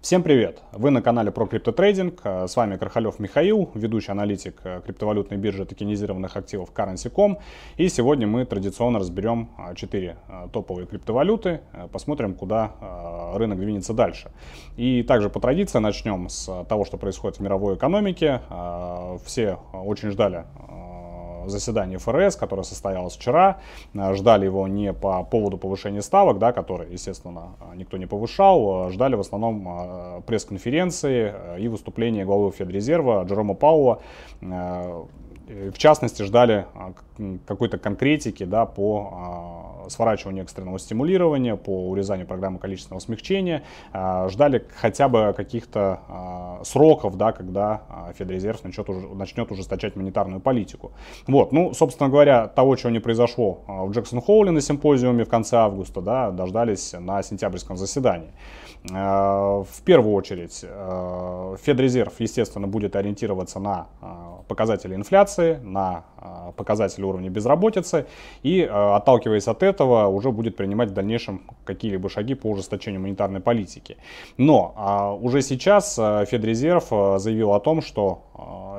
Всем привет! Вы на канале про криптотрейдинг. С вами Крахалев Михаил, ведущий аналитик криптовалютной биржи токенизированных активов Currency.com. И сегодня мы традиционно разберем 4 а, топовые криптовалюты, посмотрим, куда рынок двинется дальше. И также по традиции начнем с того, что происходит в мировой экономике. Все очень ждали заседание ФРС, которое состоялось вчера. Э, ждали его не по поводу повышения ставок, да, которые, естественно, никто не повышал. Э, ждали в основном э, пресс-конференции и выступления главы Федрезерва Джерома Паула в частности, ждали какой-то конкретики да, по сворачиванию экстренного стимулирования, по урезанию программы количественного смягчения, а, ждали хотя бы каких-то сроков, да, когда Федрезерв начнет, начнет ужесточать монетарную политику. Вот, ну, собственно говоря, того, чего не произошло в Джексон-Холле на симпозиуме в конце августа, да, дождались на сентябрьском заседании. В первую очередь, Федрезерв, естественно, будет ориентироваться на показатели инфляции, на а, показатели уровня безработицы и, а, отталкиваясь от этого, уже будет принимать в дальнейшем какие-либо шаги по ужесточению монетарной политики. Но а, уже сейчас Федрезерв заявил о том, что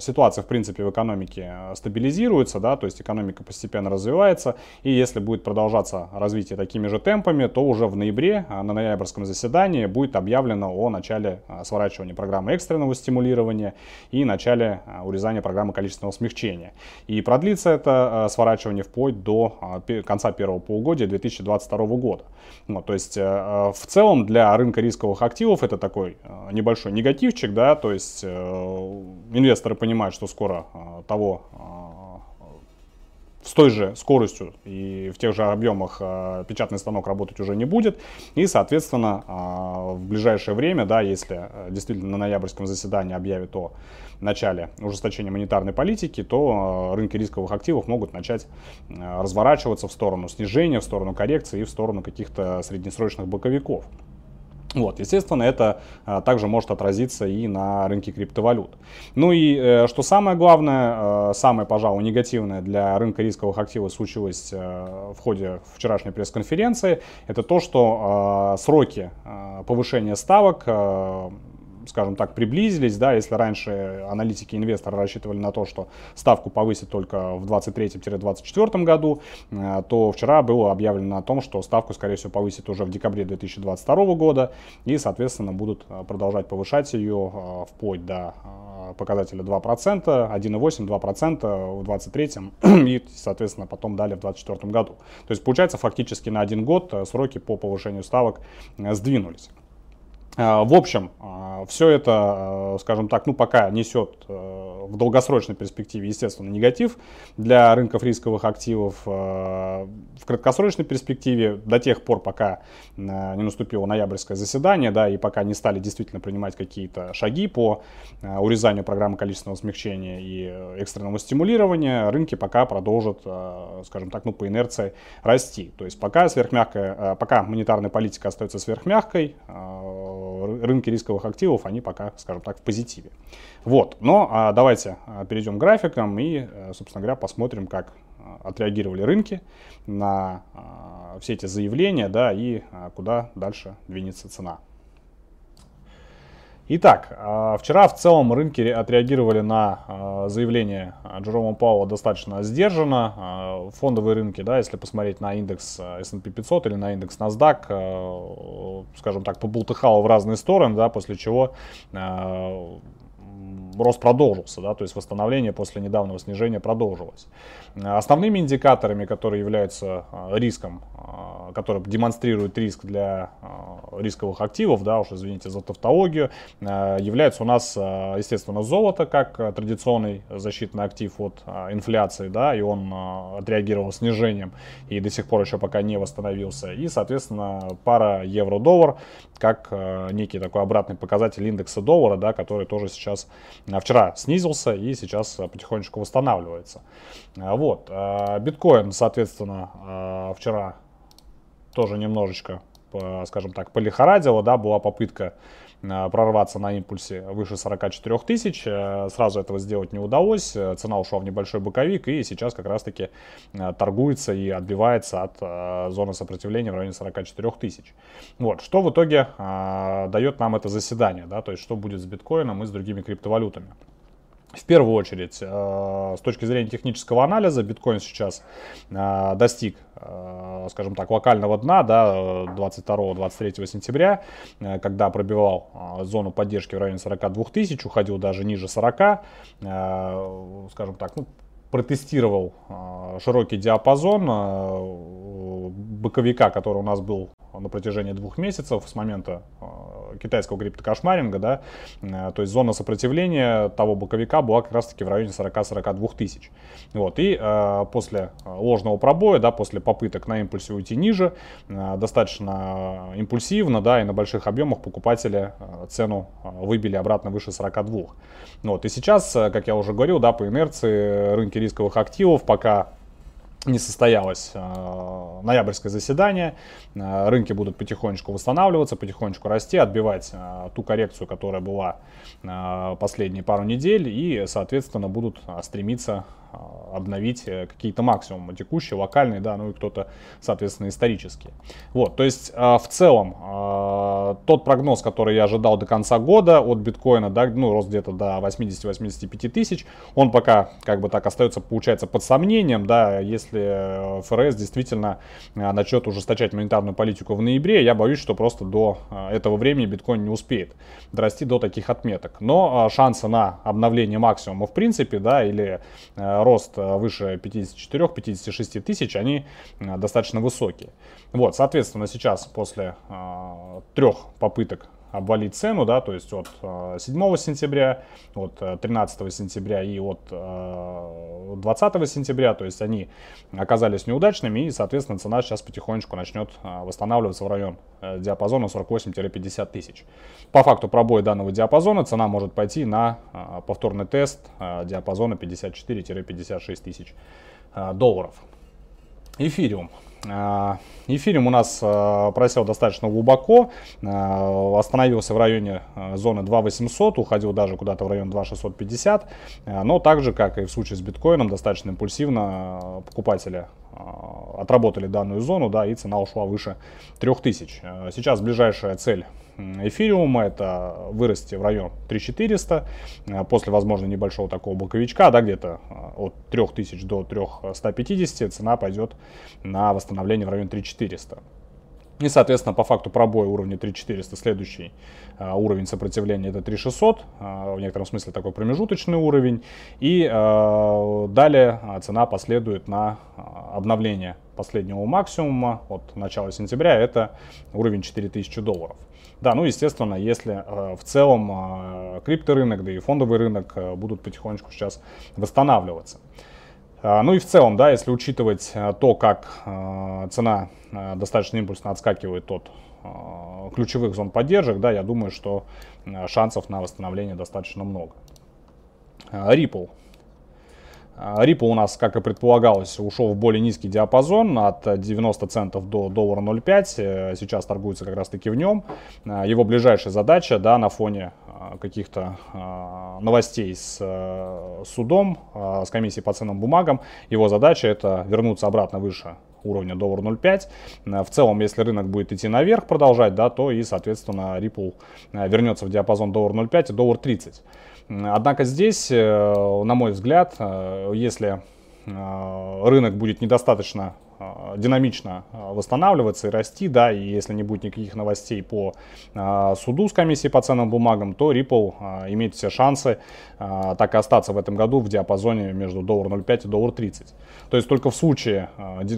ситуация, в принципе, в экономике стабилизируется, да, то есть экономика постепенно развивается, и если будет продолжаться развитие такими же темпами, то уже в ноябре, на ноябрьском заседании, будет объявлено о начале сворачивания программы экстренного стимулирования и начале урезания программы количественного смягчения. И продлится это сворачивание вплоть до конца первого полугодия 2022 года. Вот, то есть в целом для рынка рисковых активов это такой небольшой негативчик, да, то есть инвесторы понимают, что скоро а, того а, с той же скоростью и в тех же объемах а, печатный станок работать уже не будет. И, соответственно, в ближайшее время, да, если действительно на ноябрьском заседании объявят о начале ужесточения монетарной политики, то рынки рисковых активов могут начать разворачиваться в сторону снижения, в сторону коррекции и в сторону каких-то среднесрочных боковиков. Вот, естественно, это а, также может отразиться и на рынке криптовалют. Ну и э, что самое главное, э, самое, пожалуй, негативное для рынка рисковых активов случилось э, в ходе вчерашней пресс-конференции, это то, что э, сроки э, повышения ставок э, скажем так, приблизились, да, если раньше аналитики инвесторы рассчитывали на то, что ставку повысят только в 2023-2024 году, э, то вчера было объявлено о том, что ставку, скорее всего, повысят уже в декабре 2022 года и, соответственно, будут э, продолжать повышать ее э, вплоть до показателя 2%, 1,8-2% в 2023 и, соответственно, потом далее в 2024 году. То есть, получается, фактически на один год сроки по повышению ставок сдвинулись. А, в общем, а, все это, а, скажем так, ну пока несет в долгосрочной перспективе, естественно, негатив для рынков рисковых активов. В краткосрочной перспективе, до тех пор, пока не наступило ноябрьское заседание, да, и пока не стали действительно принимать какие-то шаги по урезанию программы количественного смягчения и экстренного стимулирования, рынки пока продолжат, скажем так, ну по инерции расти. То есть пока сверхмягкая, пока монетарная политика остается сверхмягкой, рынки рисковых активов, они пока, скажем так, в позитиве. Вот, но а, давайте а, перейдем к графикам и, э, собственно говоря, посмотрим, как а, отреагировали рынки на а, все эти заявления, да, и куда дальше двинется цена. Итак, вчера в целом рынки отреагировали на заявление Джерома Пауэлла достаточно сдержанно. Фондовые рынки, да, если посмотреть на индекс S&P 500 или на индекс NASDAQ, скажем так, побултыхало в разные стороны, да, после чего рост продолжился, да, то есть восстановление после недавнего снижения продолжилось. Основными индикаторами, которые являются риском который демонстрирует риск для э, рисковых активов, да, уж извините за тавтологию, является у нас, естественно, золото как традиционный защитный актив от инфляции, да, и он отреагировал снижением и до сих пор еще пока не восстановился. И, соответственно, пара евро-доллар как некий такой обратный показатель индекса доллара, да, который тоже сейчас вчера снизился и сейчас потихонечку восстанавливается. Вот. Биткоин, соответственно, вчера тоже немножечко, скажем так, полихорадило, да, была попытка прорваться на импульсе выше 44 тысяч. Сразу этого сделать не удалось. Цена ушла в небольшой боковик и сейчас как раз-таки торгуется и отбивается от зоны сопротивления в районе 44 тысяч. Вот. Что в итоге дает нам это заседание, да, то есть что будет с биткоином и с другими криптовалютами. В первую очередь, э, с точки зрения технического анализа, биткоин сейчас э, достиг, э, скажем так, локального дна да, 22-23 сентября, когда пробивал зону поддержки в районе 42 тысяч, уходил даже ниже 40, скажем так, ну, протестировал широкий диапазон боковика, который у нас был на протяжении двух месяцев с момента э, китайского криптокошмаринга, да, э, то есть зона сопротивления того боковика была как раз-таки в районе 40-42 тысяч. Вот, и э, после ложного пробоя, да, после попыток на импульсе уйти ниже, э, достаточно импульсивно, да, и на больших объемах покупатели э, цену выбили обратно выше 42. Вот, и сейчас, как я уже говорил, да, по инерции рынки рисковых активов пока не состоялось э, ноябрьское заседание, э, рынки будут потихонечку восстанавливаться, потихонечку расти, отбивать э, ту коррекцию, которая была последние пару недель. И, соответственно, будут стремиться обновить э, какие-то максимумы текущие, локальные, да, ну и кто-то, соответственно, исторические. Вот, то есть а, в целом а, тот прогноз, который я ожидал до конца года от биткоина, да, ну, рост где-то до 80-85 тысяч, он пока как бы так остается, получается, под сомнением, да, если ФРС действительно начнет ужесточать монетарную политику в ноябре, я боюсь, что просто до этого времени биткоин не успеет дорасти до таких отметок. Но шансы на обновление максимума в принципе, да, или рост э, выше 54-56 тысяч, они э, достаточно высокие. Вот, соответственно, сейчас после э, трех попыток обвалить цену, да, то есть от 7 сентября, от 13 сентября и от 20 сентября, то есть они оказались неудачными и, соответственно, цена сейчас потихонечку начнет восстанавливаться в район диапазона 48-50 тысяч. По факту пробоя данного диапазона цена может пойти на повторный тест диапазона 54-56 тысяч долларов. Эфириум. А, эфириум у нас а, просел достаточно глубоко, а, остановился в районе зоны 2800, уходил даже куда-то в район 2650, но также, как и в случае с биткоином, достаточно импульсивно покупатели отработали данную зону, да, и цена ушла выше 3000. Сейчас ближайшая цель эфириума, это вырасти в район 3400, э, после, возможно, небольшого такого боковичка, да, где-то э, от 3000 до 3150 цена пойдет на восстановление в район 3400. И, соответственно, по факту пробоя уровня 3400 следующий э, уровень сопротивления это 3600, э, в некотором смысле такой промежуточный уровень. И далее цена последует на обновление последнего максимума от начала сентября, это уровень 4000 долларов. Да, ну, естественно, если э, в целом э, крипторынок, да и фондовый рынок э, будут потихонечку сейчас восстанавливаться. Ну и в целом, да, если учитывать то, как цена достаточно импульсно отскакивает от ключевых зон поддержек, да, я думаю, что шансов на восстановление достаточно много. Ripple Ripple у нас, как и предполагалось, ушел в более низкий диапазон от 90 центов до доллара 0,5. Э, сейчас торгуется как раз таки в нем. Э, его ближайшая задача да, на фоне э, каких-то новостей с судом, с комиссией по ценным бумагам, его задача это вернуться обратно выше уровня доллар 0,5. В целом, если рынок будет идти наверх, продолжать, да, то и, соответственно, Ripple вернется в диапазон доллар 0,5 и доллар 30. Однако здесь, э, на мой взгляд, э, если э, рынок будет недостаточно динамично а, восстанавливаться и расти, да, и если не будет никаких новостей по а, суду с комиссией по ценным бумагам, то Ripple имеет все шансы так и остаться в этом году в диапазоне между доллар 0,5 и доллар 30. То есть только в случае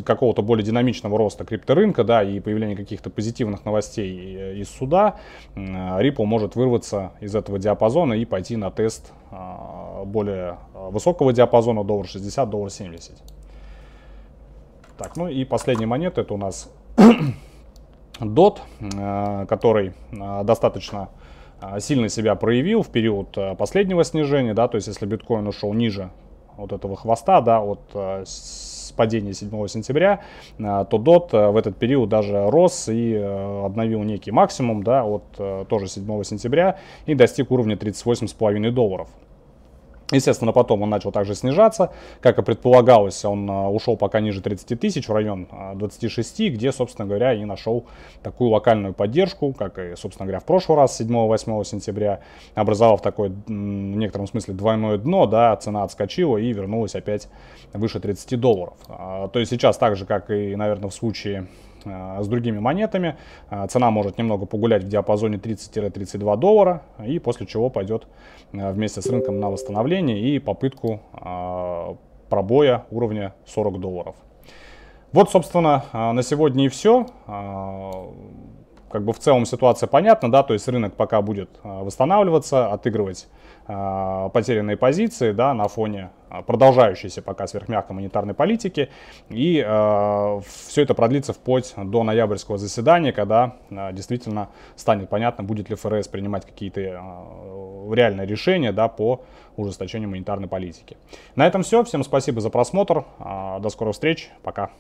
какого-то более динамичного роста крипторынка, да, и появления каких-то позитивных новостей из суда, Ripple может вырваться из этого диапазона и пойти на тест более высокого диапазона доллар 60, доллар 70. Так, ну и последняя монета это у нас DOT, э, который э, достаточно э, сильно себя проявил в период последнего снижения, да, то есть если биткоин ушел ниже вот этого хвоста, да, от падения 7 сентября, то DOT в этот период даже рос и обновил некий максимум, да, от тоже 7 сентября и достиг уровня 38,5 долларов. Естественно, потом он начал также снижаться. Как и предполагалось, он а, ушел пока ниже 30 тысяч, в район 26, а, где, собственно говоря, и нашел такую локальную поддержку, как и, собственно говоря, в прошлый раз, 7-8 сентября, образовав такое, в некотором смысле, двойное дно, да, цена отскочила и вернулась опять выше 30 долларов. А, то есть сейчас так же, как и, наверное, в случае с другими монетами. Э, цена может немного погулять в диапазоне 30-32 доллара, и после чего пойдет э, вместе с рынком на восстановление и попытку пробоя уровня 40 долларов. Вот, собственно, на сегодня и все как бы в целом ситуация понятна, да, то есть рынок пока будет восстанавливаться, отыгрывать э, потерянные позиции, да, на фоне а, продолжающейся пока сверхмягкой монетарной политики, и э, все это продлится вплоть до ноябрьского заседания, когда э, действительно станет понятно, будет ли ФРС принимать какие-то э, реальные решения, да, по ужесточению монетарной политики. На этом все, всем спасибо за просмотр, э, до скорых встреч, пока.